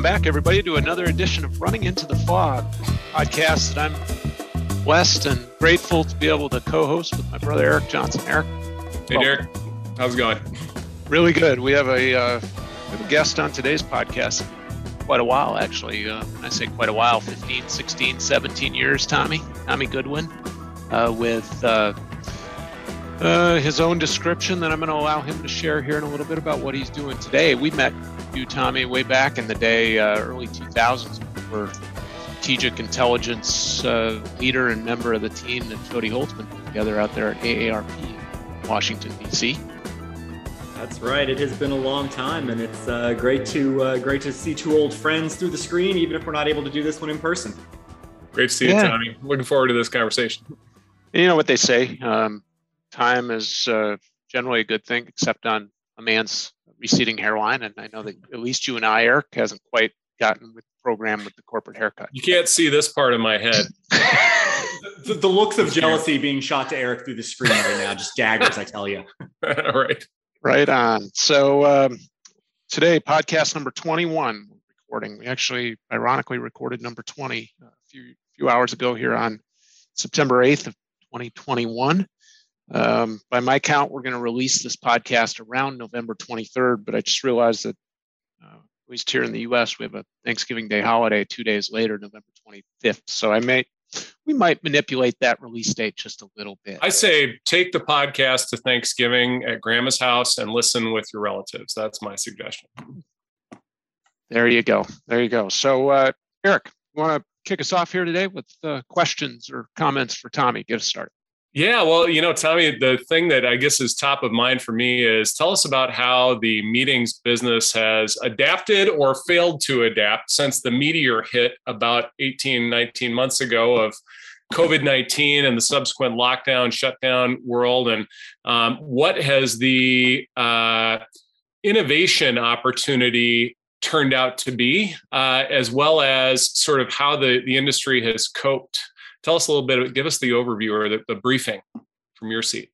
Welcome back, everybody, to another edition of Running into the Fog podcast that I'm blessed and grateful to be able to co-host with my brother Eric Johnson. Eric, hey Derek, how's it going? Really good. We have a, uh, we have a guest on today's podcast. Quite a while, actually. Uh, I say quite a while 15, 16, 17 years, Tommy. Tommy Goodwin, uh, with uh, uh, his own description that I'm going to allow him to share here in a little bit about what he's doing today. We met you, Tommy, way back in the day, uh, early 2000s, were strategic intelligence uh, leader and member of the team that Jody Holtzman put together out there at AARP, Washington D.C. That's right. It has been a long time, and it's uh, great to uh, great to see two old friends through the screen, even if we're not able to do this one in person. Great to see yeah. you, Tommy. Looking forward to this conversation. You know what they say: um, time is uh, generally a good thing, except on a man's receding hairline. And I know that at least you and I, Eric, hasn't quite gotten with the program with the corporate haircut. You can't see this part of my head. the, the, looks of jealousy being shot to Eric through the screen right now, just daggers, I tell you. All right. Right on. So um, today, podcast number 21, recording. We actually, ironically, recorded number 20 a few, few hours ago here on September 8th of 2021. Um, by my count, we're going to release this podcast around November 23rd, but I just realized that uh, at least here in the U.S., we have a Thanksgiving Day holiday two days later, November 25th. So I may, we might manipulate that release date just a little bit. I say take the podcast to Thanksgiving at Grandma's house and listen with your relatives. That's my suggestion. There you go. There you go. So, uh, Eric, you want to kick us off here today with uh, questions or comments for Tommy? Get us started. Yeah, well, you know, Tommy, the thing that I guess is top of mind for me is tell us about how the meetings business has adapted or failed to adapt since the meteor hit about 18, 19 months ago of COVID 19 and the subsequent lockdown, shutdown world. And um, what has the uh, innovation opportunity turned out to be, uh, as well as sort of how the, the industry has coped tell us a little bit, give us the overview or the, the briefing from your seat.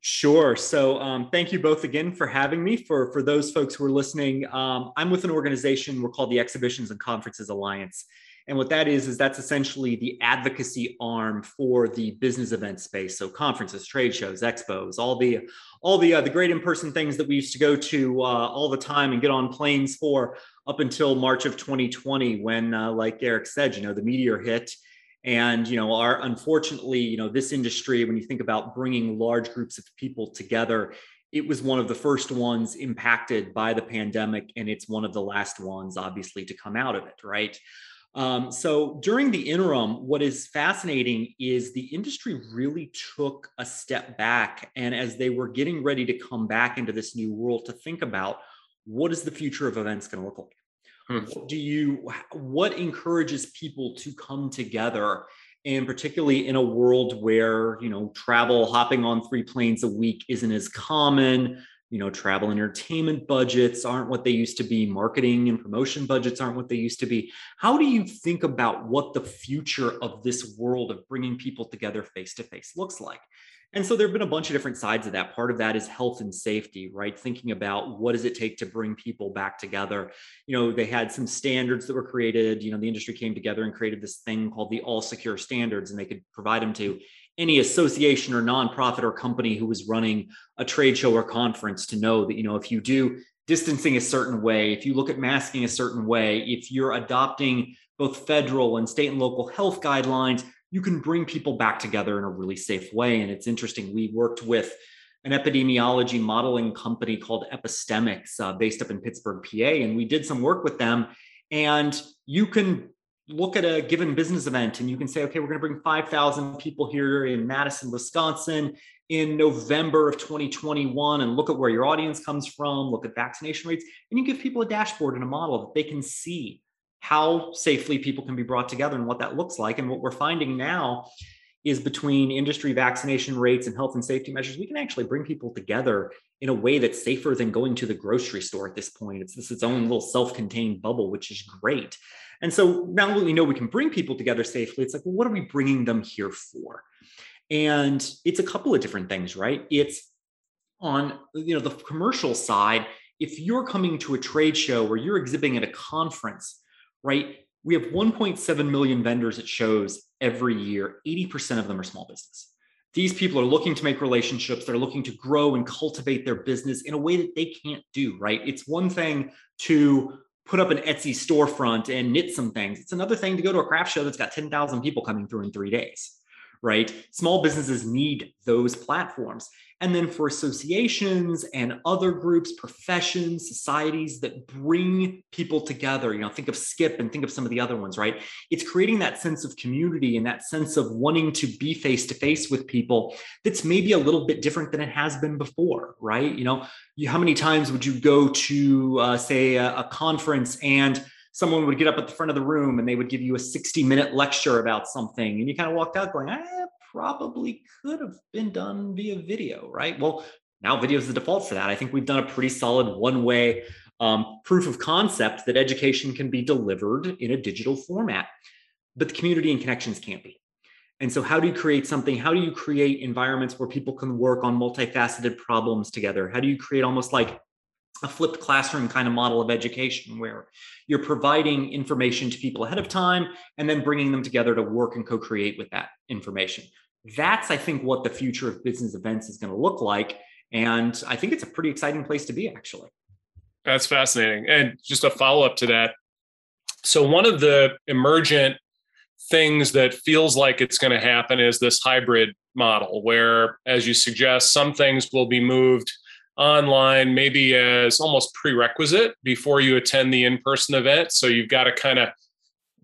Sure. So, um, thank you both again for having me. For for those folks who are listening, um, I'm with an organization we're called the Exhibitions and Conferences Alliance, and what that is is that's essentially the advocacy arm for the business event space. So, conferences, trade shows, expos, all the all the uh, the great in person things that we used to go to uh, all the time and get on planes for up until March of 2020, when, uh, like Eric said, you know, the meteor hit and you know our unfortunately you know this industry when you think about bringing large groups of people together it was one of the first ones impacted by the pandemic and it's one of the last ones obviously to come out of it right? Um, so during the interim what is fascinating is the industry really took a step back and as they were getting ready to come back into this new world to think about what is the future of events going to look like Hmm. What do you what encourages people to come together? And particularly in a world where you know travel hopping on three planes a week isn't as common you know travel entertainment budgets aren't what they used to be marketing and promotion budgets aren't what they used to be. How do you think about what the future of this world of bringing people together face to face looks like and so there have been a bunch of different sides of that. Part of that is health and safety, right? Thinking about what does it take to bring people back together. You know, they had some standards that were created. You know, the industry came together and created this thing called the All Secure Standards, and they could provide them to any association or nonprofit or company who was running a trade show or conference to know that, you know, if you do distancing a certain way, if you look at masking a certain way, if you're adopting both federal and state and local health guidelines, you can bring people back together in a really safe way. And it's interesting. We worked with an epidemiology modeling company called Epistemix, uh, based up in Pittsburgh, PA, and we did some work with them. And you can look at a given business event and you can say, okay, we're going to bring 5,000 people here in Madison, Wisconsin in November of 2021 and look at where your audience comes from, look at vaccination rates, and you give people a dashboard and a model that they can see how safely people can be brought together and what that looks like. And what we're finding now is between industry vaccination rates and health and safety measures, we can actually bring people together in a way that's safer than going to the grocery store at this point. It's this its own little self-contained bubble, which is great. And so now that we know we can bring people together safely, it's like, well, what are we bringing them here for? And it's a couple of different things, right? It's on you know the commercial side. If you're coming to a trade show or you're exhibiting at a conference, right? We have 1.7 million vendors at shows every year. 80% of them are small business. These people are looking to make relationships. They're looking to grow and cultivate their business in a way that they can't do, right? It's one thing to put up an Etsy storefront and knit some things. It's another thing to go to a craft show that's got 10,000 people coming through in three days right? Small businesses need those platforms. And then for associations and other groups, professions, societies that bring people together, you know, think of SCIP and think of some of the other ones, right? It's creating that sense of community and that sense of wanting to be face to face with people that's maybe a little bit different than it has been before, right? You know, you, how many times would you go to, uh, say, a, a conference and someone would get up at the front of the room and they would give you a 60 minute lecture about something and you kind of walked out going, eh, probably could have been done via video, right? Well, now video is the default for that. I think we've done a pretty solid one way um, proof of concept that education can be delivered in a digital format, but the community and connections can't be. And so, how do you create something? How do you create environments where people can work on multifaceted problems together? How do you create almost like a flipped classroom kind of model of education where you're providing information to people ahead of time and then bringing them together to work and co-create with that information. That's i think what the future of business events is going to look like and i think it's a pretty exciting place to be actually. That's fascinating. And just a follow-up to that so one of the emergent things that feels like it's going to happen is this hybrid model where as you suggest some things will be moved online maybe as almost prerequisite before you attend the in-person event. So you've got to kind of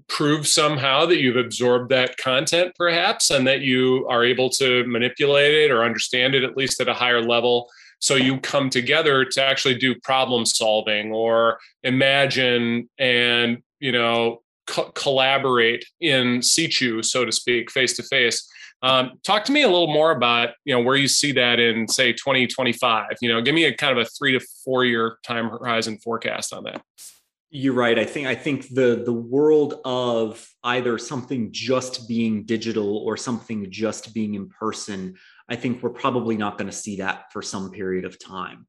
prove somehow that you've absorbed that content perhaps and that you are able to manipulate it or understand it at least at a higher level. So you come together to actually do problem solving or imagine and you know co- collaborate in situ so to speak face to face um, talk to me a little more about you know where you see that in say 2025. You know, give me a kind of a three to four year time horizon forecast on that. You're right. I think I think the the world of either something just being digital or something just being in person. I think we're probably not going to see that for some period of time.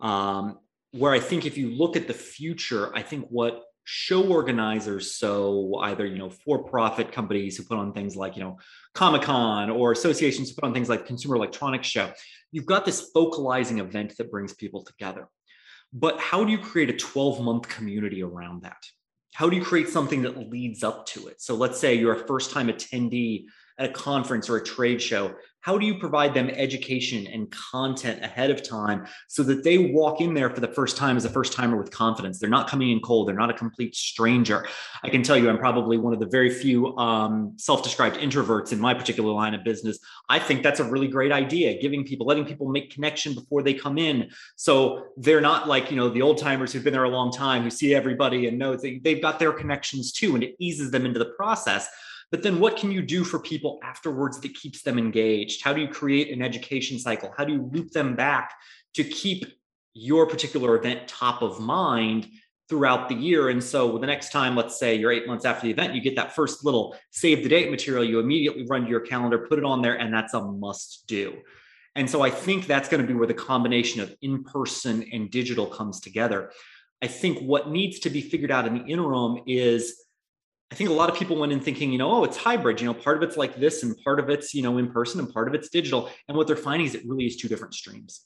Um, where I think if you look at the future, I think what show organizers. So either you know for-profit companies who put on things like you know comic-con or associations who put on things like consumer electronics show. You've got this focalizing event that brings people together. But how do you create a 12 month community around that? How do you create something that leads up to it? So let's say you're a first time attendee at a conference or a trade show how do you provide them education and content ahead of time so that they walk in there for the first time as a first timer with confidence? They're not coming in cold. They're not a complete stranger. I can tell you i'm probably one of the very few um, self-described introverts in my particular line of business. I think that's a really great idea giving people letting people make connection before they come in. So they're not like you know the old timers who've been there a long time who see everybody and know they, they've got their connections too and it eases them into the process but then what can you do for people afterwards that keeps them engaged? How do you create an education cycle? How do you loop them back to keep your particular event top of mind throughout the year. And so the next time, let's say you're eight months after the event, you get that first little save the date material, you immediately run to your calendar, put it on there, and that's a must do. And so I think that's going to be where the combination of in person and digital comes together. I think what needs to be figured out in the interim is I think a lot of people went in thinking, you know, oh, it's hybrid. You know, part of it's like this, and part of it's you know in person, and part of it's digital. And what they're finding is it really is two different streams.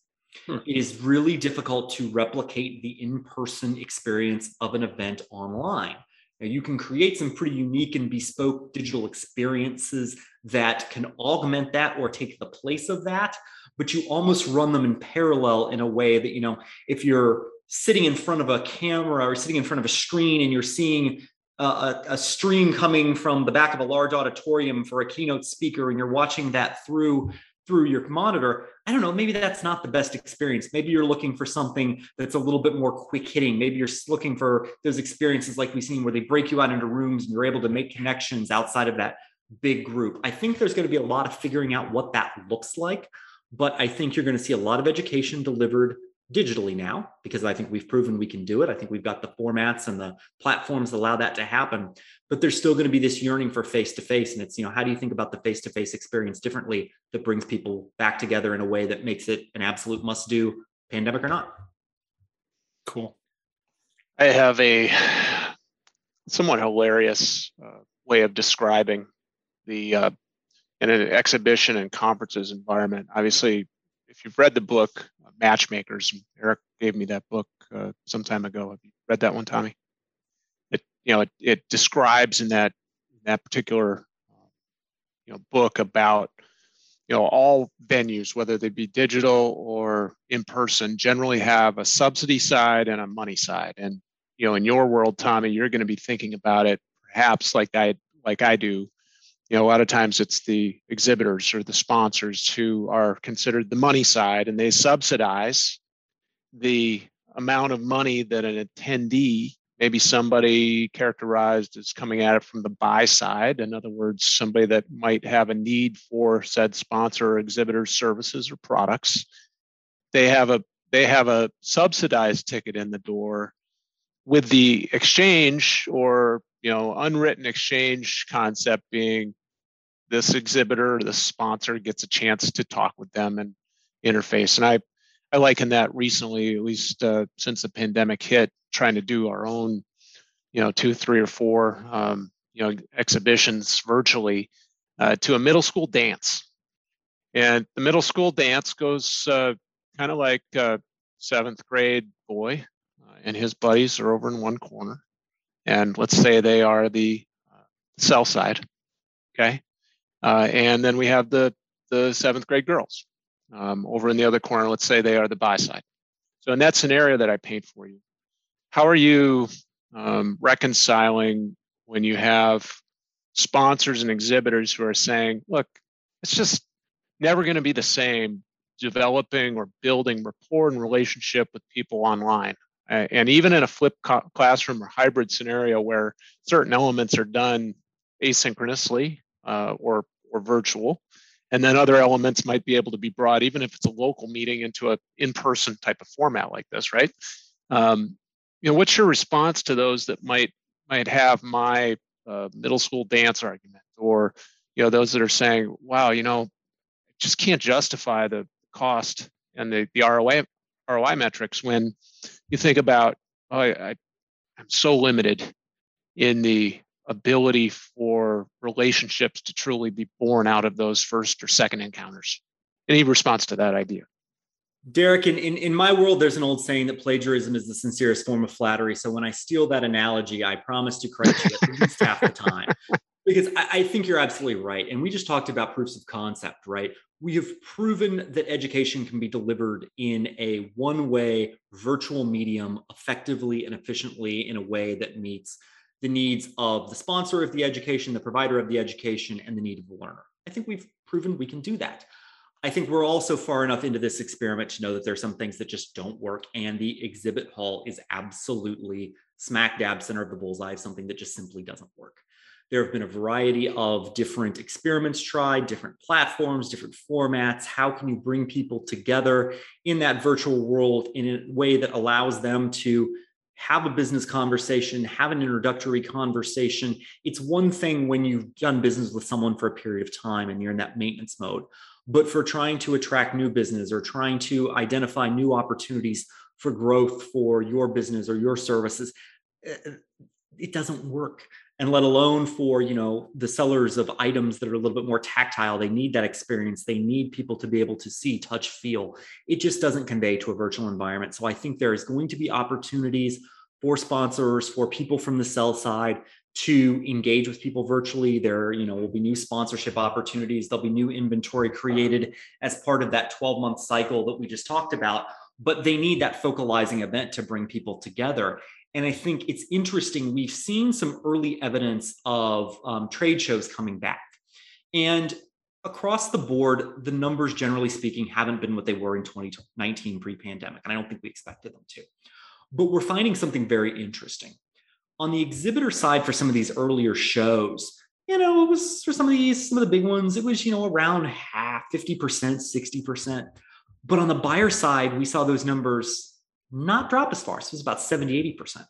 Hmm. It is really difficult to replicate the in-person experience of an event online. Now, you can create some pretty unique and bespoke digital experiences that can augment that or take the place of that, but you almost run them in parallel in a way that you know if you're sitting in front of a camera or sitting in front of a screen and you're seeing a, a, stream coming from the back of a large auditorium for a keynote speaker and you're watching that through through your monitor. I don't know maybe that's not the best experience. Maybe you're looking for something that's a little bit more quick hitting. Maybe you're looking for those experiences like we've seen where they break you out into rooms and you're able to make connections outside of that big group. I think there's going to be a lot of figuring out what that looks like but i think you're going to see a lot of education delivered digitally now because I think we've proven we can do it. I think we've got the formats and the platforms that allow that to happen. But there's still going to be this yearning for face to face. And it's, you know, how do you think about the face to face experience differently that brings people back together in a way that makes it an absolute must do, pandemic or not? Cool. I have a somewhat hilarious uh, way of describing the uh, in an exhibition and conferences environment. Obviously, if you've read the book uh, Matchmakers, Eric gave me that book uh, some time ago. Have you read that one, Tommy? It you know it, it describes in that in that particular uh, you know book about you know all venues whether they be digital or in person generally have a subsidy side and a money side and you know in your world tommy you're going to be thinking about it perhaps like i like i do you know a lot of times it's the exhibitors or the sponsors who are considered the money side and they subsidize the amount of money that an attendee maybe somebody characterized as coming at it from the buy side. In other words, somebody that might have a need for said sponsor or exhibitor services or products. They have a they have a subsidized ticket in the door with the exchange or you know unwritten exchange concept being this exhibitor or the sponsor gets a chance to talk with them and interface and i i liken that recently at least uh, since the pandemic hit trying to do our own, you know, two, three, or four, um, you know, exhibitions virtually uh, to a middle school dance. And the middle school dance goes uh, kind of like a seventh grade boy uh, and his buddies are over in one corner. And let's say they are the uh, sell side. Okay. Uh, and then we have the, the seventh grade girls um, over in the other corner. Let's say they are the buy side. So in that scenario that I paint for you, how are you um, reconciling when you have sponsors and exhibitors who are saying, look, it's just never going to be the same developing or building rapport and relationship with people online. And even in a flipped classroom or hybrid scenario where certain elements are done asynchronously uh, or, or virtual, and then other elements might be able to be brought, even if it's a local meeting, into an in-person type of format like this, right? Um, you know, what's your response to those that might might have my uh, middle school dance argument, or you know, those that are saying, "Wow, you know, just can't justify the cost and the the ROI ROI metrics when you think about, oh, I, I I'm so limited in the ability for relationships to truly be born out of those first or second encounters. Any response to that idea? Derek, in, in, in my world, there's an old saying that plagiarism is the sincerest form of flattery. So when I steal that analogy, I promise to correct you at least half the time. Because I, I think you're absolutely right. And we just talked about proofs of concept, right? We have proven that education can be delivered in a one way virtual medium effectively and efficiently in a way that meets the needs of the sponsor of the education, the provider of the education, and the need of the learner. I think we've proven we can do that. I think we're also far enough into this experiment to know that there's some things that just don't work. And the exhibit hall is absolutely smack dab center of the bullseye something that just simply doesn't work. There have been a variety of different experiments tried, different platforms, different formats. How can you bring people together in that virtual world in a way that allows them to have a business conversation, have an introductory conversation? It's one thing when you've done business with someone for a period of time and you're in that maintenance mode but for trying to attract new business or trying to identify new opportunities for growth for your business or your services eh, eh, it doesn't work. And let alone for you know the sellers of items that are a little bit more tactile. They need that experience. They need people to be able to see touch feel. It just doesn't convey to a virtual environment. So i think there is going to be opportunities for sponsors for people from the sell side to engage with people virtually. There you know will be new sponsorship opportunities. There'll be new inventory created as part of that 12 month cycle that we just talked about. But they need that focalizing event to bring people together and i think it's interesting we've seen some early evidence of um, trade shows coming back. And across the board the numbers generally speaking haven't been what they were in 2019 pre-pandemic and i don't think we expected them to. But we're finding something very interesting. On the exhibitor side for some of these earlier shows, you know, it was for some of these, some of the big ones, it was, you know, around half, 50%, 60%. But on the buyer side, we saw those numbers not drop as far. So it was about 70, 80%.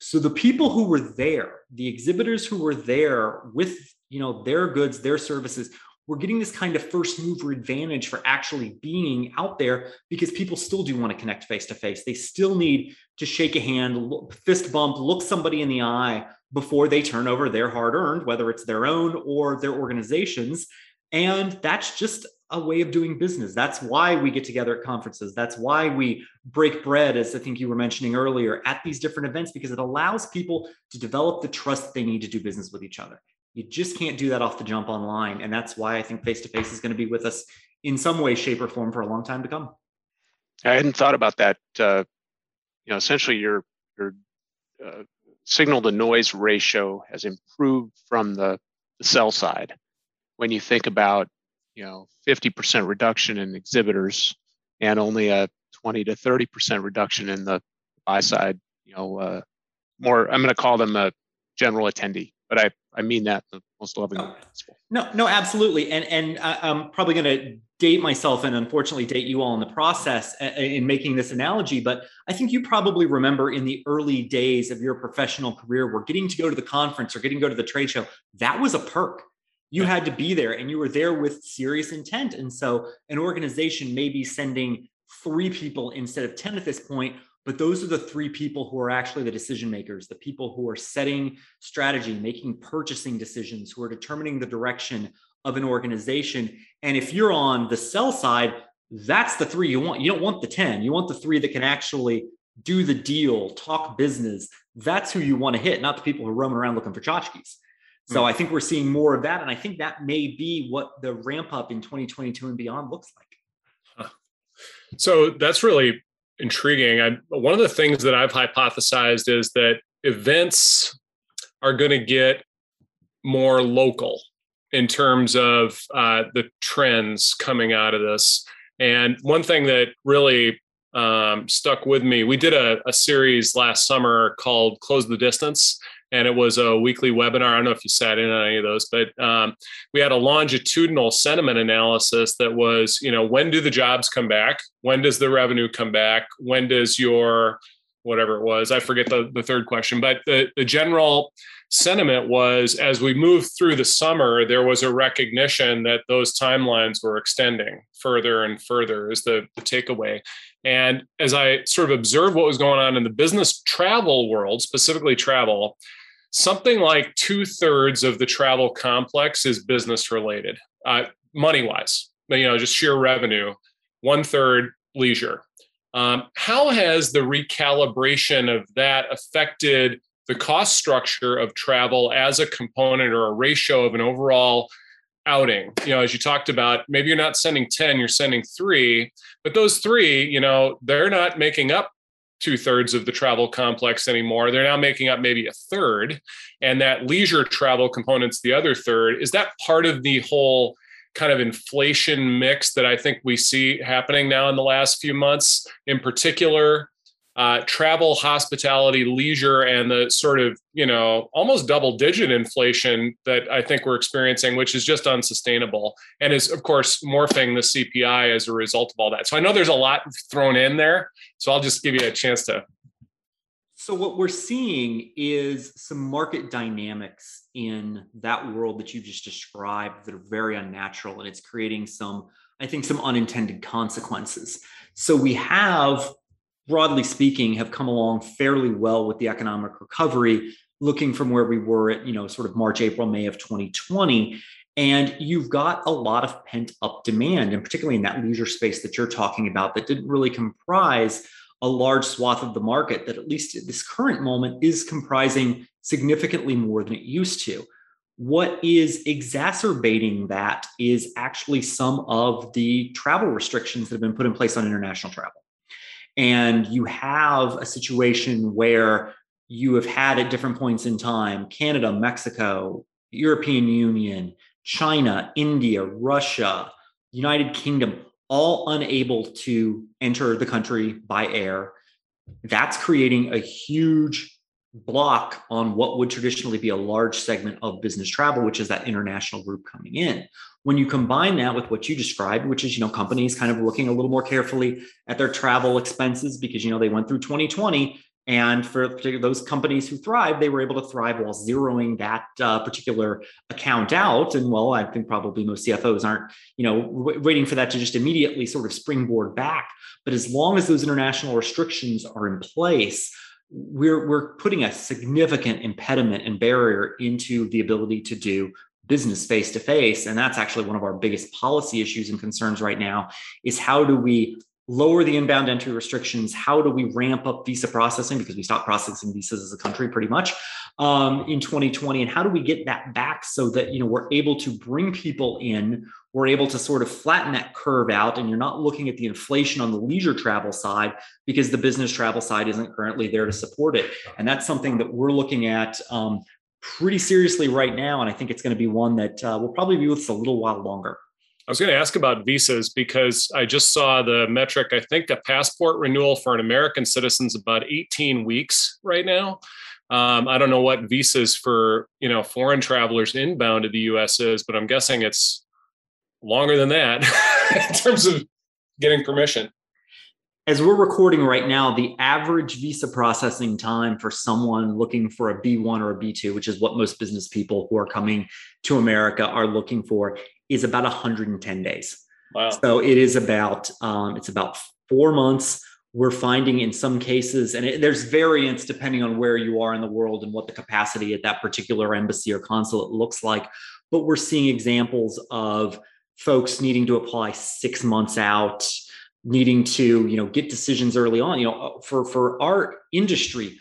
So the people who were there, the exhibitors who were there with, you know, their goods, their services, we're getting this kind of first mover advantage for actually being out there because people still do want to connect face to face. They still need to shake a hand, fist bump, look somebody in the eye before they turn over their hard earned, whether it's their own or their organizations. And that's just a way of doing business. That's why we get together at conferences. That's why we break bread, as I think you were mentioning earlier, at these different events, because it allows people to develop the trust they need to do business with each other. You just can't do that off the jump online. And that's why I think face to face is going to be with us in some way, shape, or form for a long time to come. I hadn't thought about that. Uh, you know, essentially, your your uh, signal to noise ratio has improved from the, the sell side. When you think about you know 50% reduction in exhibitors and only a 20 to 30% reduction in the buy side, you know, uh, more I'm going to call them a general attendee, but I I mean that the most loving no. No, no, absolutely, and and I'm probably going to date myself and unfortunately date you all in the process in making this analogy, but I think you probably remember in the early days of your professional career where getting to go to the conference or getting to go to the trade show, that was a perk. You had to be there and you were there with serious intent. And so an organization may be sending three people instead of 10 at this point, but those are the three people who are actually the decision makers, the people who are setting strategy, making purchasing decisions, who are determining the direction of an organization. And if you're on the sell side, that's the three you want. You don't want the 10. You want the three that can actually do the deal, talk business. That's who you want to hit, not the people who are roaming around looking for tchotchkes. So mm. I think we're seeing more of that. And I think that may be what the ramp up in 2022 and beyond looks like. So that's really intriguing. I, one of the things that I've hypothesized is that events are going to get more local in terms of uh, the trends coming out of this. And one thing that really um, stuck with me, we did a, a, series last summer called Close the Distance. And it was a weekly webinar. I don't know if you sat in on any of those, but um, we had a longitudinal sentiment analysis that was, you know, when do the jobs come back? When does the revenue come back? When does your whatever it was? I forget the, the third question, but the, the general sentiment was as we moved through the summer, there was a recognition that those timelines were extending further and further, is the, the takeaway. And as I sort of observed what was going on in the business travel world, specifically travel, something like two thirds of the travel complex is business related, uh, money wise, you know, just sheer revenue, one third leisure. Um, how has the recalibration of that affected the cost structure of travel as a component or a ratio of an overall outing you know as you talked about maybe you're not sending 10 you're sending three but those three you know they're not making up two thirds of the travel complex anymore. They're now making up maybe a third and that leisure travel component's the other third. Is that part of the whole kind of inflation mix that i think we see happening now in the last few months in particular uh, travel, hospitality, leisure, and the sort of you know almost double digit inflation that I think we're experiencing, which is just unsustainable, and is of course morphing the CPI as a result of all that. So I know there's a lot thrown in there, so I'll just give you a chance to. So what we're seeing is some market dynamics in that world that you just described that are very unnatural, and it's creating some, I think, some unintended consequences. So we have broadly speaking, have come along fairly well with the economic recovery, looking from where we were at, you know, sort of March, April, May of 2020. And you've got a lot of pent up demand, and particularly in that leisure space that you're talking about, that didn't really comprise a large swath of the market that, at least at this current moment, is comprising significantly more than it used to. What is exacerbating that is actually some of the travel restrictions that have been put in place on international travel and you have a situation where you have had at different points in time Canada, Mexico, European Union, China, India, Russia, United Kingdom, all unable to enter the country by air. That's creating a huge block on what would traditionally be a large segment of business travel, which is that international group coming in. When you combine that with what you described, which is, you know, companies kind of looking a little more carefully at their travel expenses because, you know, they went through 2020 and for those companies who thrive, they were able to thrive while zeroing that uh, particular account out. And well, I think probably most CFOs aren't, you know, waiting for that to just immediately sort of springboard back. But as long as those international restrictions are in place, we're we're putting a significant impediment and barrier into the ability to do business face to face. And that's actually one of our biggest policy issues and concerns right now is how do we lower the inbound entry restrictions how do we ramp up visa processing? Because we stopped processing visas as a country pretty much um, in 2020 and how do we get that back so that you know we're able to bring people in we're able to sort of flatten that curve out and you're not looking at the inflation on the leisure travel side because the business travel side isn't currently there to support it. And that's something that we're looking at um, pretty seriously right now and i think it's going to be one that uh, will probably be with us a little while longer I was going to ask about visas because I just saw the metric. I think a passport renewal for an American citizen is about 18 weeks right now. Um, I don't know what visas for you know foreign travelers inbound to the U.S. is, but I'm guessing it's longer than that in terms of getting permission. As we're recording right now, the average visa processing time for someone looking for a B1 or a B2, which is what most business people who are coming to America are looking for, is about 110 days. Wow. So it is about um, it's about four months. We're finding in some cases, and it, there's variance depending on where you are in the world and what the capacity at that particular embassy or consulate looks like. But we're seeing examples of folks needing to apply six months out, needing to you know get decisions early on. You know, for for our industry,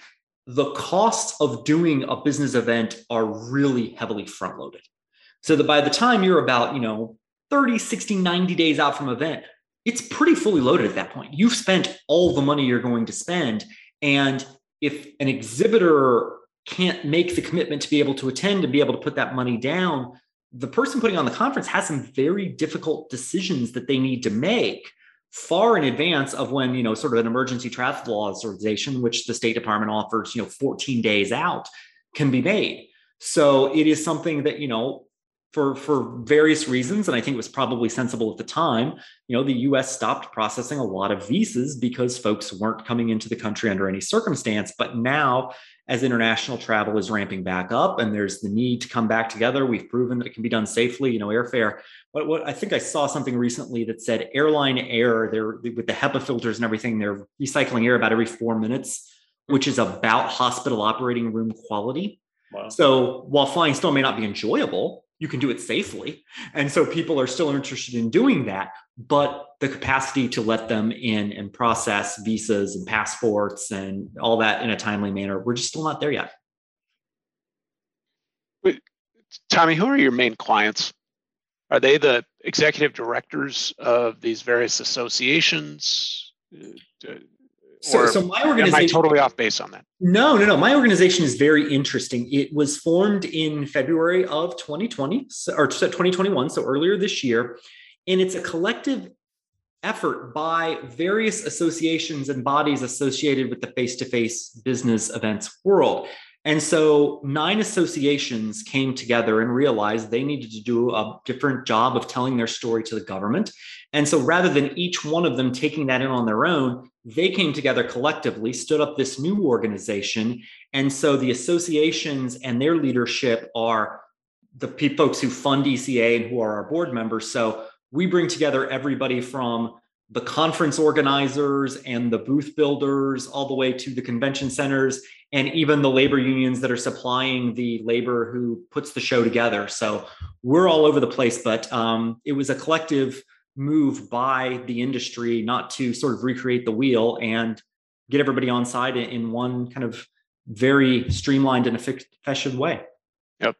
the costs of doing a business event are really heavily front loaded. So that by the time you're about, you know, 30, 60, 90 days out from event, it's pretty fully loaded at that point. You've spent all the money you're going to spend. And if an exhibitor can't make the commitment to be able to attend and be able to put that money down, the person putting on the conference has some very difficult decisions that they need to make far in advance of when you know sort of an emergency travel authorization which the state department offers you know 14 days out can be made so it is something that you know for for various reasons and i think it was probably sensible at the time you know the us stopped processing a lot of visas because folks weren't coming into the country under any circumstance. But now as international travel is ramping back up and there's the need to come back together we've proven that it can be done safely you know airfare. What, what i think i saw something recently that said airline air they're with the hepa filters and everything they're recycling air about every four minutes which is about hospital operating room quality. Wow. So while flying still may not be enjoyable, you can do it safely. And so people are still interested in doing that, but the capacity to let them in and process visas and passports and all that in a timely manner, we're just still not there yet. Tommy, who are your main clients? Are they the executive directors of these various associations? Uh, So, so my organization. Am I totally off base on that? No, no, no. My organization is very interesting. It was formed in February of 2020 or 2021, so earlier this year, and it's a collective effort by various associations and bodies associated with the face-to-face business events world. And so nine associations came together and realized they needed to do a different job of telling their story to the government. And so rather than each one of them taking that in on their own, they came together collectively, stood up this new organization. And so the associations and their leadership are the folks who fund ECA and who are our board members. So we bring together everybody from the conference organizers and the booth builders, all the way to the convention centers, and even the labor unions that are supplying the labor who puts the show together. So we're all over the place, but um, it was a collective move by the industry not to sort of recreate the wheel and get everybody on side in one kind of very streamlined and efficient way. Yep.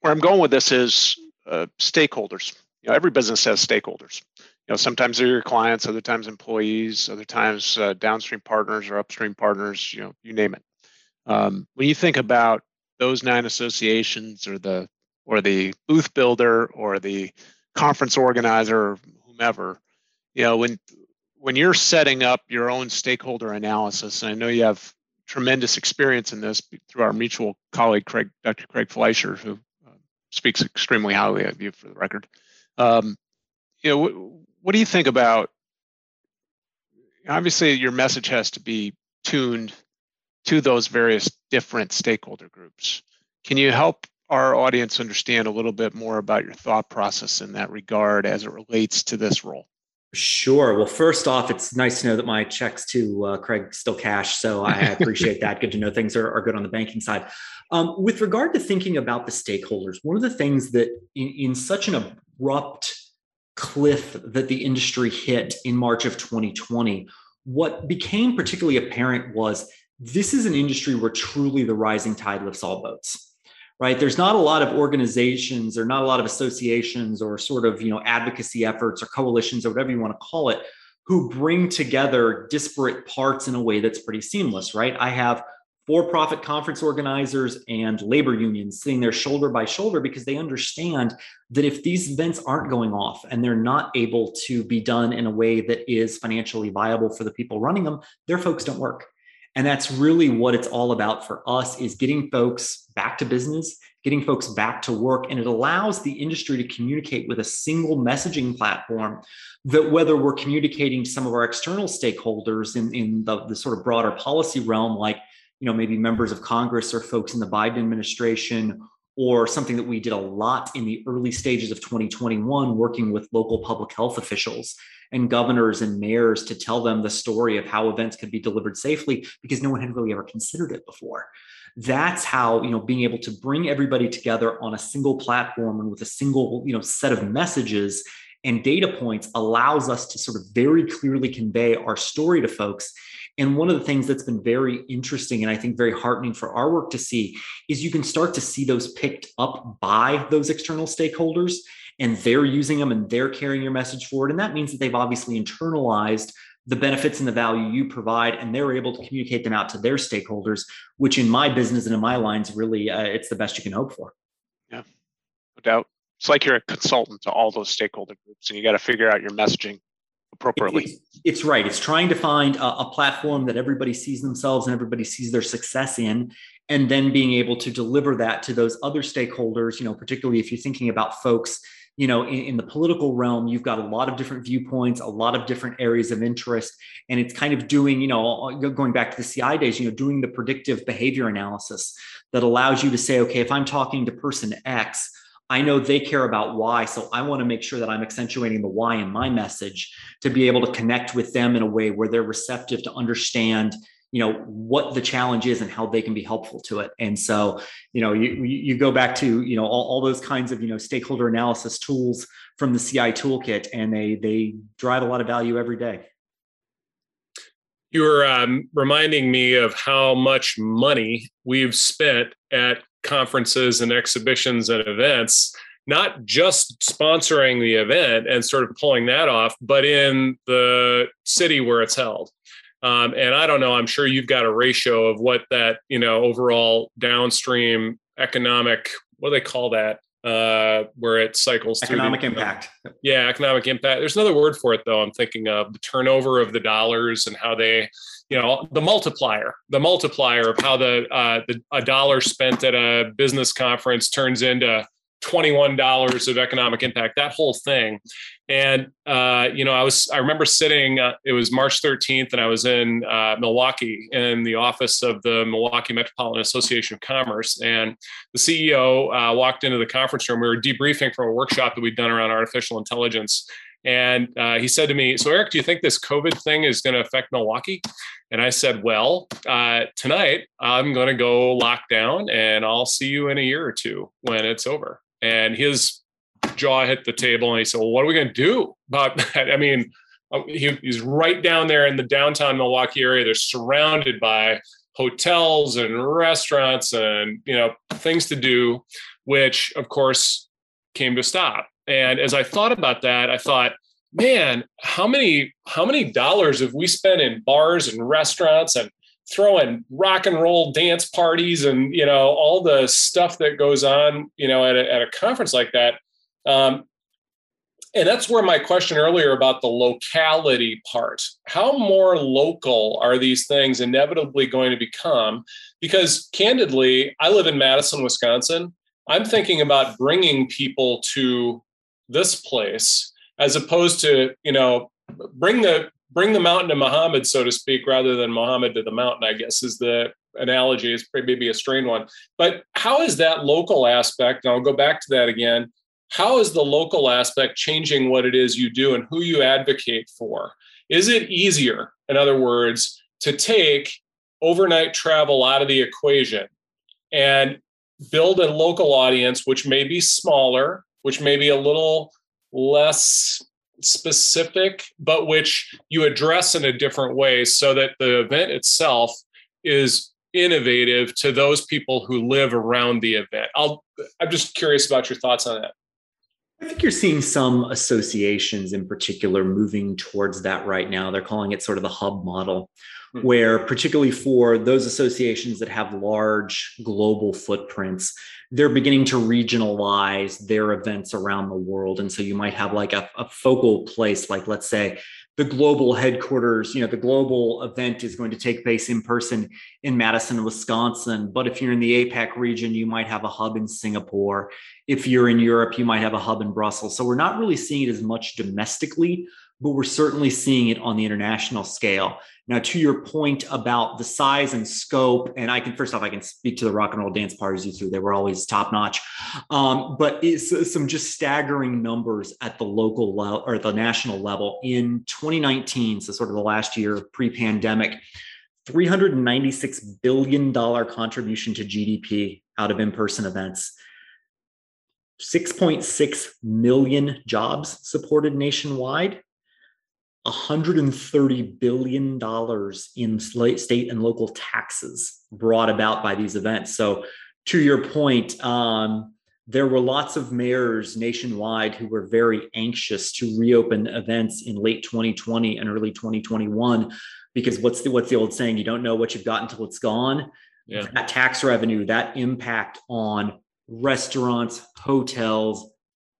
Where I'm going with this is uh, stakeholders. You know, every business has stakeholders. Know, sometimes they're your clients, other times employees, other times uh, downstream partners or upstream partners. You know, you name it. Um, when you think about those nine associations, or the or the booth builder, or the conference organizer, or whomever, you know, when when you're setting up your own stakeholder analysis, and I know you have tremendous experience in this through our mutual colleague, Craig, Dr. Craig Fleisher, who uh, speaks extremely highly of you for the record. Um, you know, what, what do you think about? Obviously, your message has to be tuned to those various different stakeholder groups. Can you help our audience understand a little bit more about your thought process in that regard as it relates to this role? Sure. Well, first off, it's nice to know that my checks to uh, Craig still cash. So I appreciate that. Good to know things are, are good on the banking side. Um, with regard to thinking about the stakeholders, one of the things that in, in such an abrupt cliff that the industry hit in March of 2020, what became particularly apparent was this is an industry where truly the rising tide lifts all boats right? There's not a lot of organizations or not a lot of associations or sort of you know advocacy efforts or coalitions or whatever you want to call it who bring together disparate parts in a way that's pretty seamless right? I have for-profit conference organizers and labor unions sitting there shoulder by shoulder because they understand that if these events aren't going off and they're not able to be done in a way that is financially viable for the people running them their folks don't work and that's really what it's all about for us is getting folks back to business, getting folks back to work. And it allows the industry to communicate with a single messaging platform that whether we're communicating to some of our external stakeholders in, in the, the sort of broader policy realm, like you know, maybe members of Congress or folks in the Biden administration or something that we did a lot in the early stages of 2021, working with local public health officials and governors and mayors to tell them the story of how events could be delivered safely because no one had really ever considered it before. That's how you know being able to bring everybody together on a single platform and with a single you know set of messages and data points allows us to sort of very clearly convey our story to folks and one of the things that's been very interesting and I think very heartening for our work to see is you can start to see those picked up by those external stakeholders and they're using them and they're carrying your message forward. And that means that they've obviously internalized the benefits and the value you provide and they're able to communicate them out to their stakeholders which in my business and in my lines really uh, it's the best you can hope for. Yeah. No doubt. It's like you're a consultant to all those stakeholder groups and you got to figure out your messaging appropriately. It's, it's right. It's trying to find a, a platform that everybody sees themselves and everybody sees their success in and then being able to deliver that to those other stakeholders you know particularly if you're thinking about folks you know in, in, the political realm you've got a lot of different viewpoints a lot of different areas of interest and it's kind of doing you know going back to the ci days you know doing the predictive behavior analysis that allows you to say okay if i'm talking to person x I know they care about why. So I want to make sure that I'm accentuating the why in my message to be able to connect with them in a way where they're receptive to understand you know what the challenge is and how they can be helpful to it and so you know you you go back to you know all, all those kinds of you know stakeholder analysis tools from the ci toolkit and they they drive a lot of value every day you were um, reminding me of how much money we've spent at conferences and exhibitions and events not just sponsoring the event and sort of pulling that off but in the city where it's held um, and I don't know, I'm sure you've got a ratio of what that, you know, overall downstream economic, what do they call that? Uh, where it cycles economic through the, impact. Yeah, economic impact. There's another word for it though. I'm thinking of the turnover of the dollars and how they, you know, the multiplier, the multiplier of how the uh, the a dollar spent at a business conference turns into $21 of economic impact that whole thing. And uh, you know i was i remember sitting uh, it was march 13th and i was in uh, milwaukee in the office of the milwaukee metropolitan association of commerce. And the ceo uh, walked into the conference room. We were debriefing from a workshop that we'd done around artificial intelligence and uh, he said to me so eric do you think this covid thing is going to affect milwaukee and i said well uh, tonight i'm going to go lock down and i'll see you in a year or two when it's over and his jaw hit the table and he said, Well, what are we going to do about that? I mean, uh, he, he's right down there in the downtown Milwaukee area. They're surrounded by hotels and restaurants and you know things to do, which of course came to stop. And as I thought about that, I thought, man, how many how many dollars have we spent in bars and restaurants and throwing rock and roll dance parties and you know all the stuff that goes on you know at a, at a conference like that? Um, and that's where my question earlier about the locality part. How more local are these things inevitably going to become? Because candidly i live in madison wisconsin. I'm thinking about bringing people to this place as opposed to you know bring the bring the mountain to Muhammad, so to speak, rather than Muhammad to the mountain, I guess is the analogy. is maybe a strained one. But how is that local aspect, and I'll go back to that again, how is the local aspect changing what it is you do and who you advocate for? Is it easier, in other words, to take overnight travel out of the equation and build a local audience, which may be smaller, which may be a little less specific, but which you address in a different way so that the event itself is innovative to those people who live around the event. I'll I'm just curious about your thoughts on that. I think you're seeing some associations in particular moving towards that right now. They're calling it sort of the hub model, hmm. where, particularly for those associations that have large global footprints, they're beginning to regionalize their events around the world. And so you might have like a, a focal place, like let's say the global headquarters, you know, the global event is going to take place in person in Madison, Wisconsin. But if you're in the APAC region, you might have a hub in Singapore. If you're in Europe, you might have a hub in Brussels. So we're not really seeing it as much domestically, but we're certainly seeing it on the international scale. Now, to your point about the size and scope, and I can first off, I can speak to the rock and roll dance parties you threw; they were always top notch. Um, but it's some just staggering numbers at the local level or the national level in 2019, so sort of the last year pre-pandemic. $396 billion contribution to GDP out of in person events. 6.6 million jobs supported nationwide 130 billion dollars in state and local taxes brought about by these events. So, to your point, um, there were lots of mayors nationwide who were very anxious to reopen events in late 2020 and early 2021 because what's the what's the old saying? You don't know what you've got until it's gone. Yeah. That tax revenue, that impact on restaurants, hotels,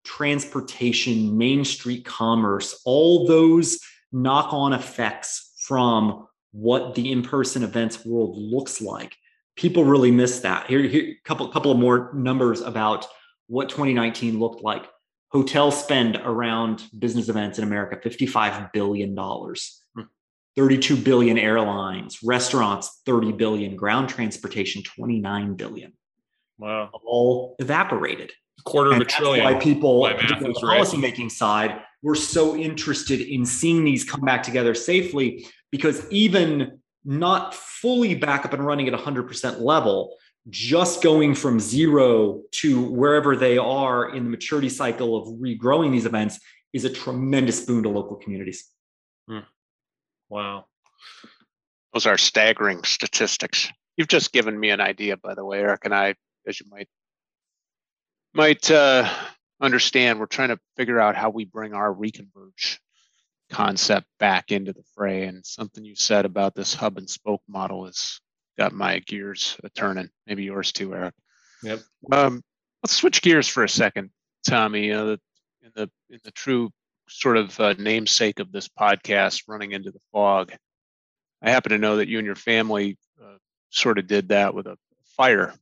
transportation, main street commerce, all those knock on effects from what the in person events world looks like. People really miss that. Here, here couple couple of more numbers about what 2019 looked like. Hotel spend around business events in America, $55 billion. Hmm. 32 billion airlines, restaurants, 30 billion, ground transportation, 29 billion. Wow. All evaporated. A quarter and of a trillion. Why people on the policymaking right. side were so interested in seeing these come back together safely because even not fully back up and running at 100% level, just going from zero to wherever they are in the maturity cycle of regrowing these events is a tremendous boon to local communities. Hmm. Wow. Those are staggering statistics. You've just given me an idea, by the way, Eric and I, as you might might uh, understand, we're trying to figure out how we bring our reconverge concept back into the fray. And something you said about this hub and spoke model has got my gears turning. Maybe yours too, Eric. Yep. Um, let's switch gears for a second, Tommy. Know, in the in the true sort of uh, namesake of this podcast, running into the fog. I happen to know that you and your family uh, sort of did that with a fire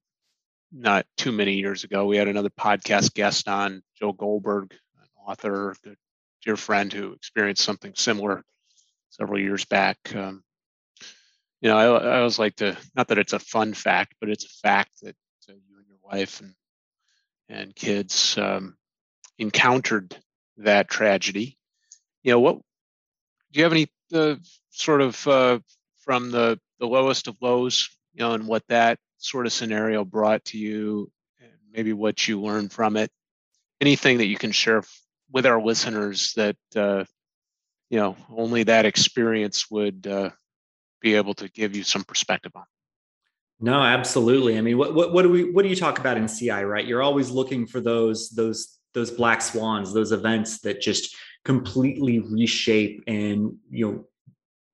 not too many years ago. We had another podcast guest on, Joe Goldberg, an author, a dear friend who experienced something similar several years back. Um, you know, I, I, always like to, not that it's a fun fact, but it's a fact that uh, you and your wife and and kids um, encountered that tragedy. You know, what do you have any uh, sort of uh, from the the lowest of lows, you know, and what that sort of scenario brought to you, maybe what you learned from it, anything that you can share with our listeners that uh, you know only that experience would uh, be able to give you some perspective on. No, absolutely. I mean, what, what what do we what do you talk about in CI? Right, you're always looking for those those those black swans, those events that just completely reshape and you know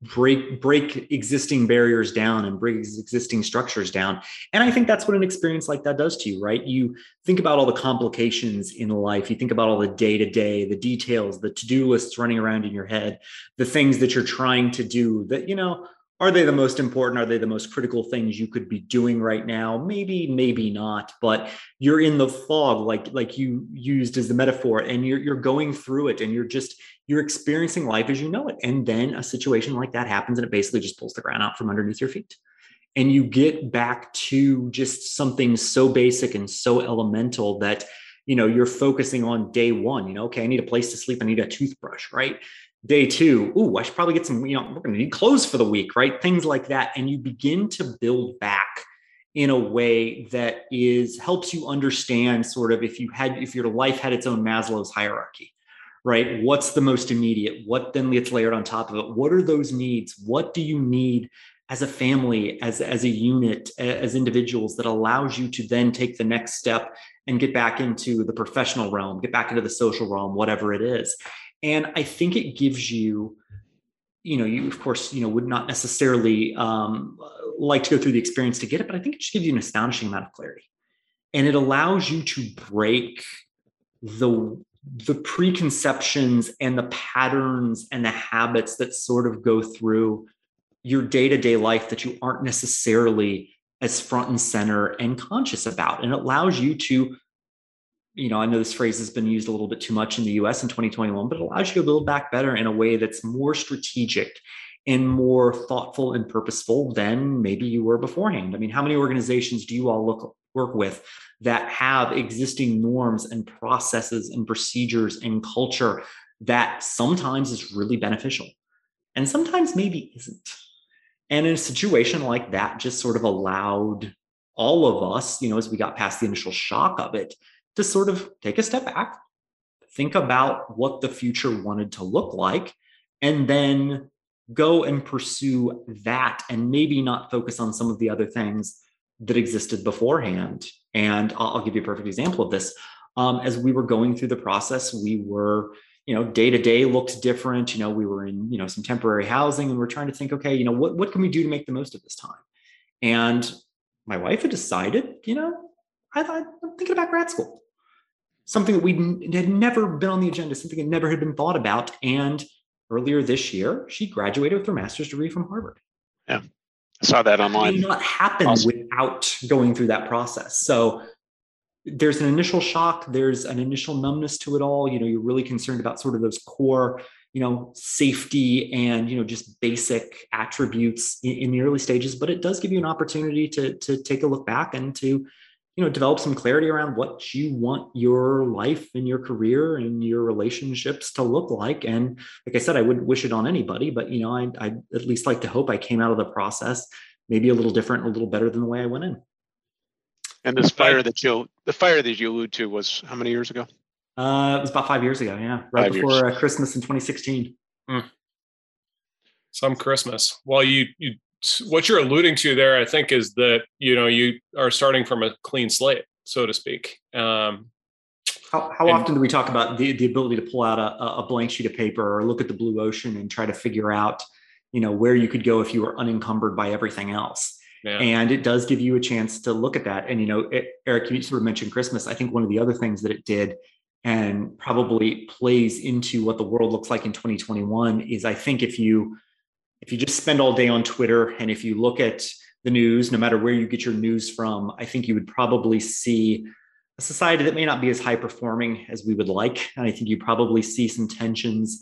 break break existing barriers down and break existing structures down. And i think that's what an experience like that does to you right? You think about all the complications in life. You think about all the day to day the details the to-do lists running around in your head the things that you're trying to do that you know are they the most important? Are they the most critical things you could be doing right now? Maybe maybe not but you're in the fog like like you used as the metaphor and you're you're going through it and you're just you're experiencing life as you know it and then a situation like that happens and it basically just pulls the ground out from underneath your feet. And you get back to just something so basic and so elemental that you know you're focusing on day one you know okay i need a place to sleep i need a toothbrush right day two ooh i should probably get some you know we're going to need clothes for the week right? Things like that. And you begin to build back in a way that is helps you understand sort of if you had if your life had its own maslow's hierarchy right? What's the most immediate? What then gets layered on top of it? What are those needs? What do you need as a family as as a unit as individuals that allows you to then take the next step and get back into the professional realm, get back into the social realm, whatever it is. And I think it gives you, you know, you of course, you know, would not necessarily um, like to go through the experience to get it, but I think it just gives you an astonishing amount of clarity, and it allows you to break the the preconceptions and the patterns and the habits that sort of go through your day-to-day life that you aren't necessarily as front and center and conscious about. And it allows you to, you know, I know this phrase has been used a little bit too much in the US in 2021, but it allows you to build back better in a way that's more strategic and more thoughtful and purposeful than maybe you were beforehand. I mean, how many organizations do you all look work with that have existing norms and processes and procedures and culture that sometimes is really beneficial and sometimes maybe isn't? And in a situation like that, just sort of allowed all of us, you know, as we got past the initial shock of it, to sort of take a step back, think about what the future wanted to look like, and then go and pursue that and maybe not focus on some of the other things that existed beforehand. And I'll, give you a perfect example of this. Um, as we were going through the process, we were you know day to day looked different you know we were in you know some temporary housing and we're trying to think okay you know what, what can we do to make the most of this time and my wife had decided you know i thought i'm thinking about grad school something that we had never been on the agenda something that never had been thought about and earlier this year she graduated with her master's degree from harvard. Yeah. I saw that online. did not happen awesome. without going through that process. So there's an initial shock there's an initial numbness to it all you know you're really concerned about sort of those core you know safety and you know just basic attributes in, in, the early stages but it does give you an opportunity to to take a look back and to you know develop some clarity around what you want your life and your career and your relationships to look like and like i said i wouldn't wish it on anybody but you know i i at least like to hope i came out of the process maybe a little different a little better than the way i went in and this fire that you the fire that you allude to was how many years ago? Uh, it was about five years ago. Yeah, right five before uh, Christmas in 2016. Mm. Some Christmas. Well, you you what you're alluding to there, I think, is that you know you are starting from a clean slate, so to speak. Um, how, how and, often do we talk about the, the ability to pull out a, a blank sheet of paper or look at the blue ocean and try to figure out, you know, where you could go if you were unencumbered by everything else? Yeah. And it does give you a chance to look at that. And, you know, it, Eric, you sort of mentioned Christmas. I think one of the other things that it did and probably plays into what the world looks like in 2021 is I think if you if you just spend all day on Twitter and if you look at the news, no matter where you get your news from, I think you would probably see a society that may not be as high performing as we would like. And I think you probably see some tensions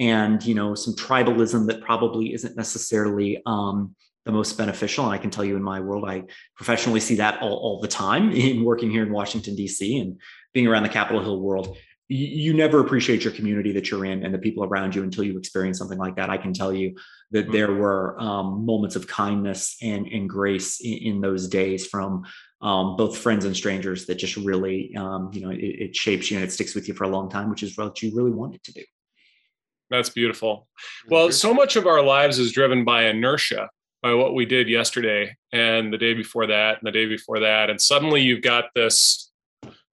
and you know some tribalism that probably isn't necessarily um, the most beneficial. And I can tell you in my world, I professionally see that all, all the time in working here in Washington, D.C. and being around the Capitol Hill world. You, you never appreciate your community that you're in and the people around you until you experience something like that. I can tell you that mm-hmm. there were um, moments of kindness and, and grace in, in those days from um, both friends and strangers that just really, um, you know, it, it, shapes you and it sticks with you for a long time, which is what you really want it to do. That's beautiful. Well, so much of our lives is driven by inertia by what we did yesterday and the day before that and the day before that. And suddenly you've got this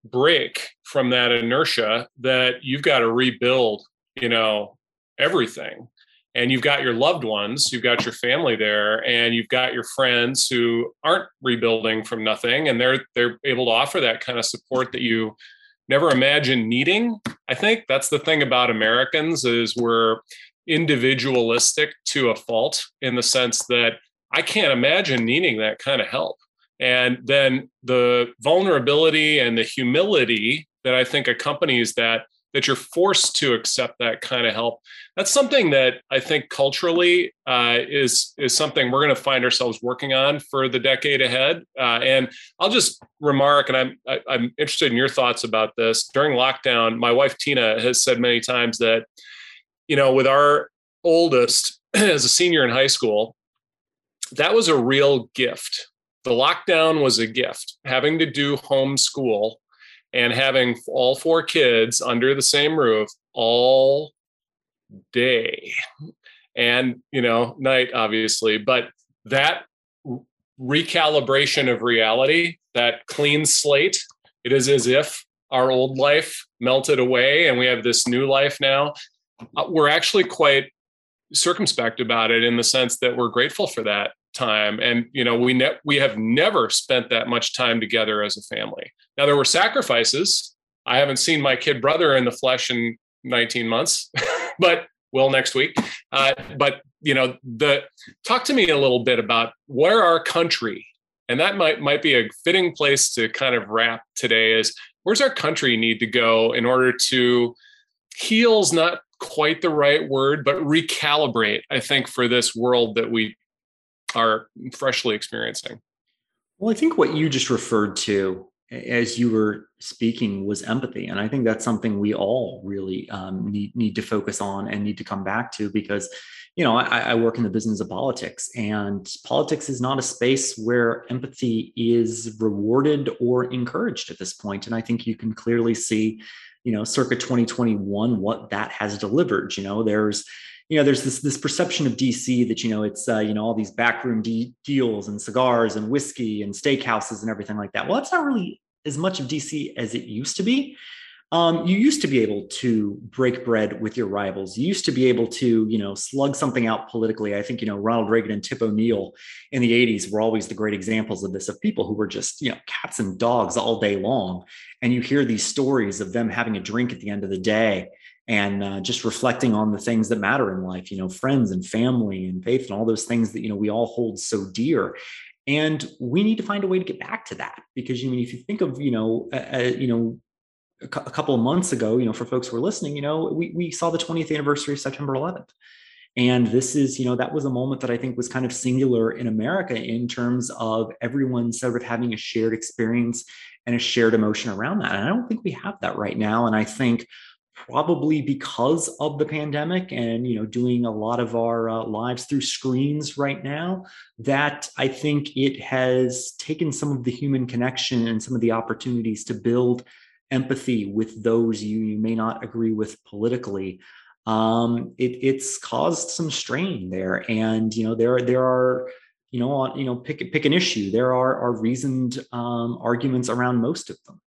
break from that inertia that you've got to rebuild, you know, everything. And you've got your loved ones, you've got your family there, and you've got your friends who aren't rebuilding from nothing, and they're they're able to offer that kind of support that you never imagined needing. I think that's the thing about Americans is we're individualistic to a fault in the sense that I can't imagine needing that kind of help. And then the vulnerability and the humility that I think accompanies that that you're forced to accept that kind of help. That's something that I think culturally uh, is is something we're going to find ourselves working on for the decade ahead. Uh, and I'll just remark, and I'm I, am i am interested in your thoughts about this. During lockdown, my wife Tina has said many times that, you know, with our oldest as a senior in high school, that was a real gift. The lockdown was a gift. Having to do homeschool and having all four kids under the same roof all day. And you know night obviously but that recalibration of reality that clean slate it is as if our old life melted away and we have this new life now. Uh, we're actually quite circumspect about it in the sense that we're grateful for that time. And you know we ne- we have never spent that much time together as a family. Now there were sacrifices. I haven't seen my kid brother in the flesh in 19 months but will next week. Uh, but you know the talk to me a little bit about where our country and that might might be a fitting place to kind of wrap today is where's our country need to go in order to heals not quite the right word but recalibrate i think for this world that we are freshly experiencing. Well, I think what you just referred to as you were speaking was empathy, and I think that's something we all really um, need need to focus on and need to come back to because, you know, I, I work in the business of politics, and politics is not a space where empathy is rewarded or encouraged at this point, and I think you can clearly see you know circa 2021 what that has delivered. You know there's you know, there's this this perception of DC that you know it's uh, you know all these backroom de- deals and cigars and whiskey and steakhouses and everything like that. Well, that's not really as much of DC as it used to be. Um, you used to be able to break bread with your rivals. You used to be able to, you know, slug something out politically. I think, you know, Ronald Reagan and Tip O'Neill in the 80s were always the great examples of this, of people who were just, you know, cats and dogs all day long. And you hear these stories of them having a drink at the end of the day and uh, just reflecting on the things that matter in life you know friends and family and faith and all those things that you know we all hold so dear. And we need to find a way to get back to that because you I mean if you think of you know uh, you know a, cu- a couple of months ago you know for folks who are listening you know we, we saw the 20th anniversary of september 11th and this is you know that was a moment that i think was kind of singular in america in terms of everyone sort of having a shared experience and a shared emotion around that. And i don't think we have that right now. And i think probably because of the pandemic and you know doing a lot of our uh, lives through screens right now that i think it has taken some of the human connection and some of the opportunities to build empathy with those you, you may not agree with politically. Um, it, it's caused some strain there and you know there there are you know on you know pick pick an issue. There are are reasoned um, arguments around most of them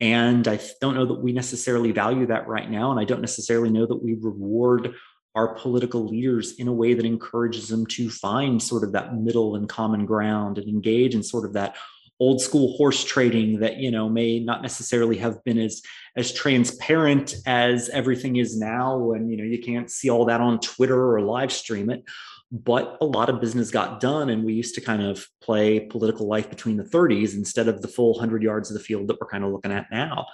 and I don't know that we necessarily value that right now. And I don't necessarily know that we reward our political leaders in a way that encourages them to find sort of that middle and common ground and engage in sort of that old school horse trading that you know may not necessarily have been as as transparent as everything is now and you know you can't see all that on twitter or live stream it but a lot of business got done and we used to kind of play political life between the 30s instead of the full 100 yards of the field that we're kind of looking at now.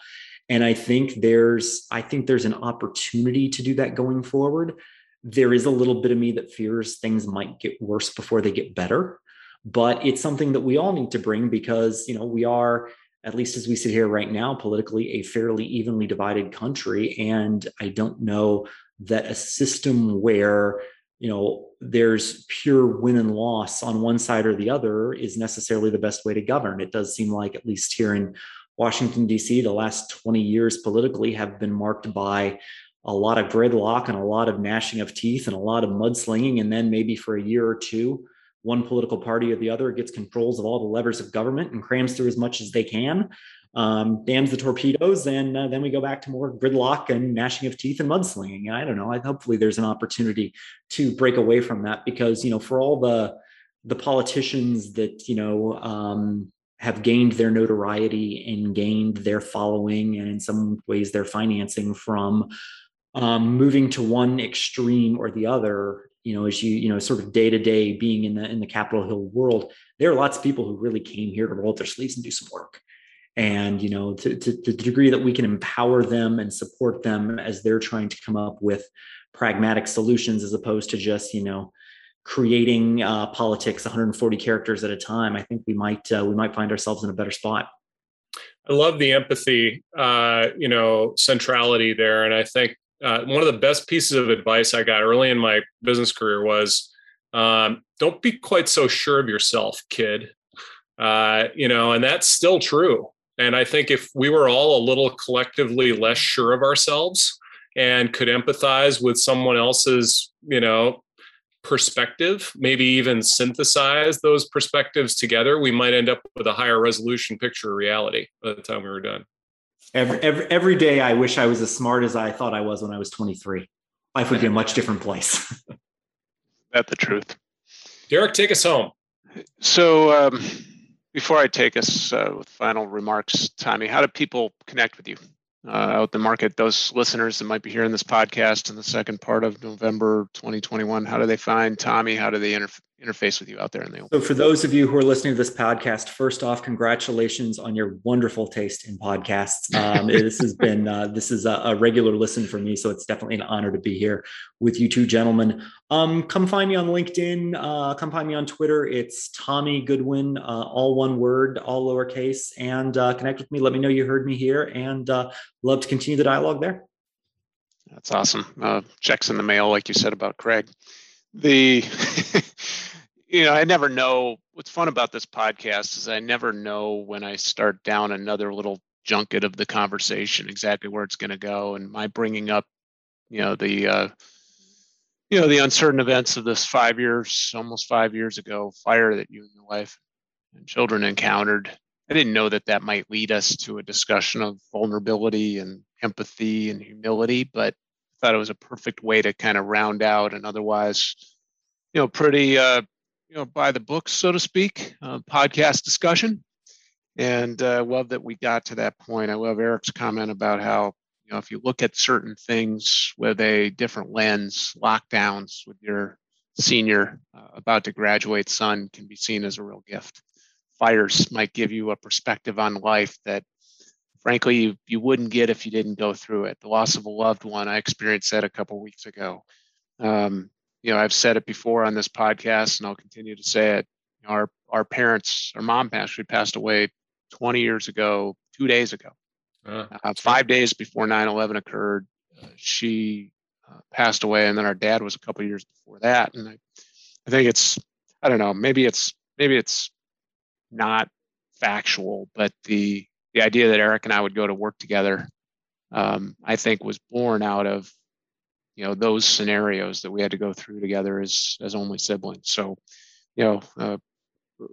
And i think there's i think there's an opportunity to do that going forward. There is a little bit of me that fears things might get worse before they get better but it's something that we all need to bring because you know we are at least as we sit here right now politically a fairly evenly divided country. And i don't know that a system where you know there's pure win and loss on one side or the other is necessarily the best way to govern. It does seem like at least here in washington d.c the last 20 years politically have been marked by a lot of gridlock and a lot of gnashing of teeth and a lot of mudslinging. And then maybe for a year or two one political party or the other gets controls of all the levers of government and crams through as much as they can um, dams the torpedoes, and uh, then we go back to more gridlock and gnashing of teeth and mudslinging. I don't know. I, hopefully, there's an opportunity to break away from that because you know, for all the the politicians that you know um, have gained their notoriety and gained their following, and in some ways their financing from um, moving to one extreme or the other. You know, as you you know, sort of day to day being in the in the Capitol Hill world, there are lots of people who really came here to roll up their sleeves and do some work and you know to, to, to the degree that we can empower them and support them as they're trying to come up with pragmatic solutions as opposed to just you know creating uh, politics 140 characters at a time i think we might uh, we might find ourselves in a better spot. I love the empathy uh, you know centrality there and i think uh, one of the best pieces of advice i got early in my business career was um, don't be quite so sure of yourself kid. Uh, you know and that's still true and I think if we were all a little collectively less sure of ourselves and could empathize with someone else's, you know, perspective, maybe even synthesize those perspectives together, we might end up with a higher resolution picture of reality by the time we were done. Every, every, every day, I wish I was as smart as I thought I was when I was 23. Life would be a much different place. That's the truth. Derek, take us home. So, um, before I take us uh, with final remarks, Tommy, how do people connect with you uh, out the market? Those listeners that might be hearing this podcast in the second part of November 2021, how do they find Tommy? How do they inter- interface with you out there in the open. So, for those of you who are listening to this podcast, first off, congratulations on your wonderful taste in podcasts. Um, this has been uh, this is a, a, regular listen for me, so it's definitely an honor to be here with you two gentlemen. Um, come find me on LinkedIn. Uh, come find me on Twitter. It's Tommy Goodwin, uh, all one word, all lowercase, and uh, connect with me. Let me know you heard me here, and uh, love to continue the dialogue there. That's awesome. Uh, checks in the mail, like you said about Craig the you know i never know. What's fun about this podcast is i never know when i start down another little junket of the conversation exactly where it's going to go and my bringing up you know the uh you know the uncertain events of this five years almost five years ago fire that you and your wife and children encountered. I didn't know that that might lead us to a discussion of vulnerability and empathy and humility but thought it was a perfect way to kind of round out an otherwise, you know, pretty, uh, you know, by the books, so to speak, uh, podcast discussion. And uh, love that we got to that point. I love Eric's comment about how, you know, if you look at certain things with a different lens, lockdowns with your senior uh, about to graduate son can be seen as a real gift. Fires might give you a perspective on life that frankly you, you wouldn't get if you didn't go through it. The loss of a loved one, I experienced that a couple weeks ago. Um, you know, I've said it before on this podcast, and I'll continue to say it. Our our parents, our mom actually passed away 20 years ago, two days ago, uh, uh, five days before 9/11 occurred. Uh, she uh, passed away, and then our dad was a couple years before that. And I, I think it's, I don't know, maybe it's maybe it's not factual, but the the idea that Eric and I would go to work together, um, I think, was born out of you know those scenarios that we had to go through together as as only siblings. So, you know, uh,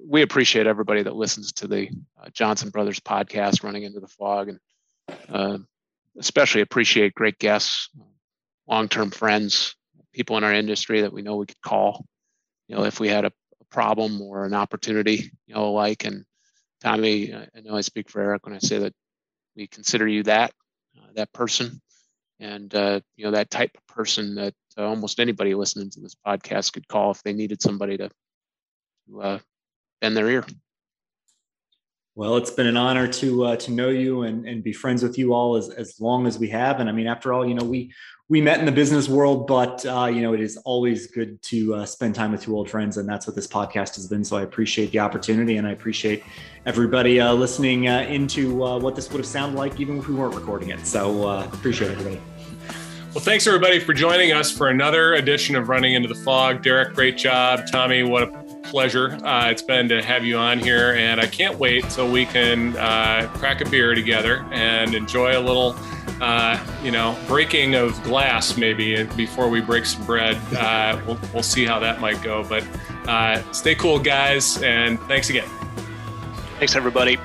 we appreciate everybody that listens to the uh, Johnson Brothers podcast, Running into the Fog, and uh, especially appreciate great guests, long-term friends, people in our industry that we know we could call, you know, if we had a, a problem or an opportunity, you know, like and Tommy, I know I speak for Eric when I say that we consider you that uh, that person, and uh, you know that type of person that uh, almost anybody listening to this podcast could call if they needed somebody to, to uh, bend their ear. Well, it's been an honor to uh, to know you and and be friends with you all as as long as we have. And I mean, after all, you know, we we met in the business world, but uh, you know, it is always good to uh, spend time with two old friends, and that's what this podcast has been. So I appreciate the opportunity, and I appreciate everybody uh, listening uh, into uh, what this would have sounded like, even if we weren't recording it. So uh, appreciate everybody. Well, thanks everybody for joining us for another edition of Running into the Fog. Derek, great job. Tommy, what a pleasure uh, it's been to have you on here, and I can't wait till we can uh, crack a beer together and enjoy a little, uh, you know, breaking of glass maybe before we break some bread. Uh, we'll, we'll see how that might go, but uh, stay cool, guys, and thanks again. Thanks, everybody.